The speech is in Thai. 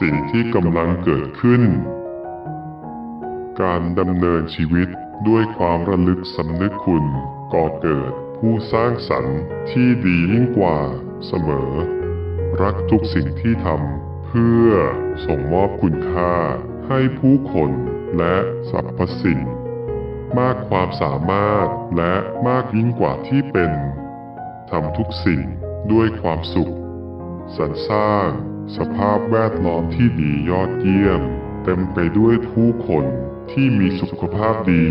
สิ่งที่กำลังเกิดขึ้น การดำเนินชีวิตด้วยความระลึกสำนึกคุณก่อเกิดผู้สร้างสรรค์ที่ดียิ่งกว่าเสมอ รักทุกสิ่งที่ทำเพื่อส่งมอบคุณค่าให้ผู้คนและสรรพสิ่ง มากความสามารถและมากยิ่งกว่าที่เป็นทำทุกสิ่งด้วยความสุขสรรสร้าง สภาพแวดล้อมที่ดียอดเยี่ยม เต็มไปด้วยผู้คนที่มีสุขภาพดี